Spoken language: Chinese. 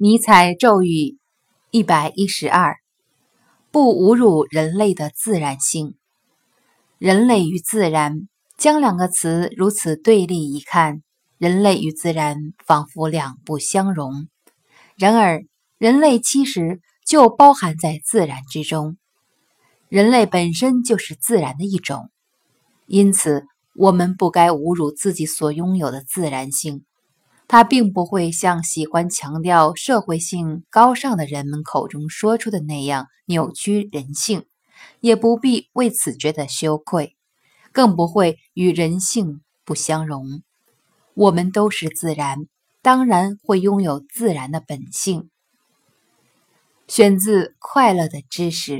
尼采咒语一百一十二：不侮辱人类的自然性。人类与自然，将两个词如此对立一看，人类与自然仿佛两不相容。然而，人类其实就包含在自然之中，人类本身就是自然的一种。因此，我们不该侮辱自己所拥有的自然性。它并不会像喜欢强调社会性高尚的人们口中说出的那样扭曲人性，也不必为此觉得羞愧，更不会与人性不相容。我们都是自然，当然会拥有自然的本性。选自《快乐的知识》。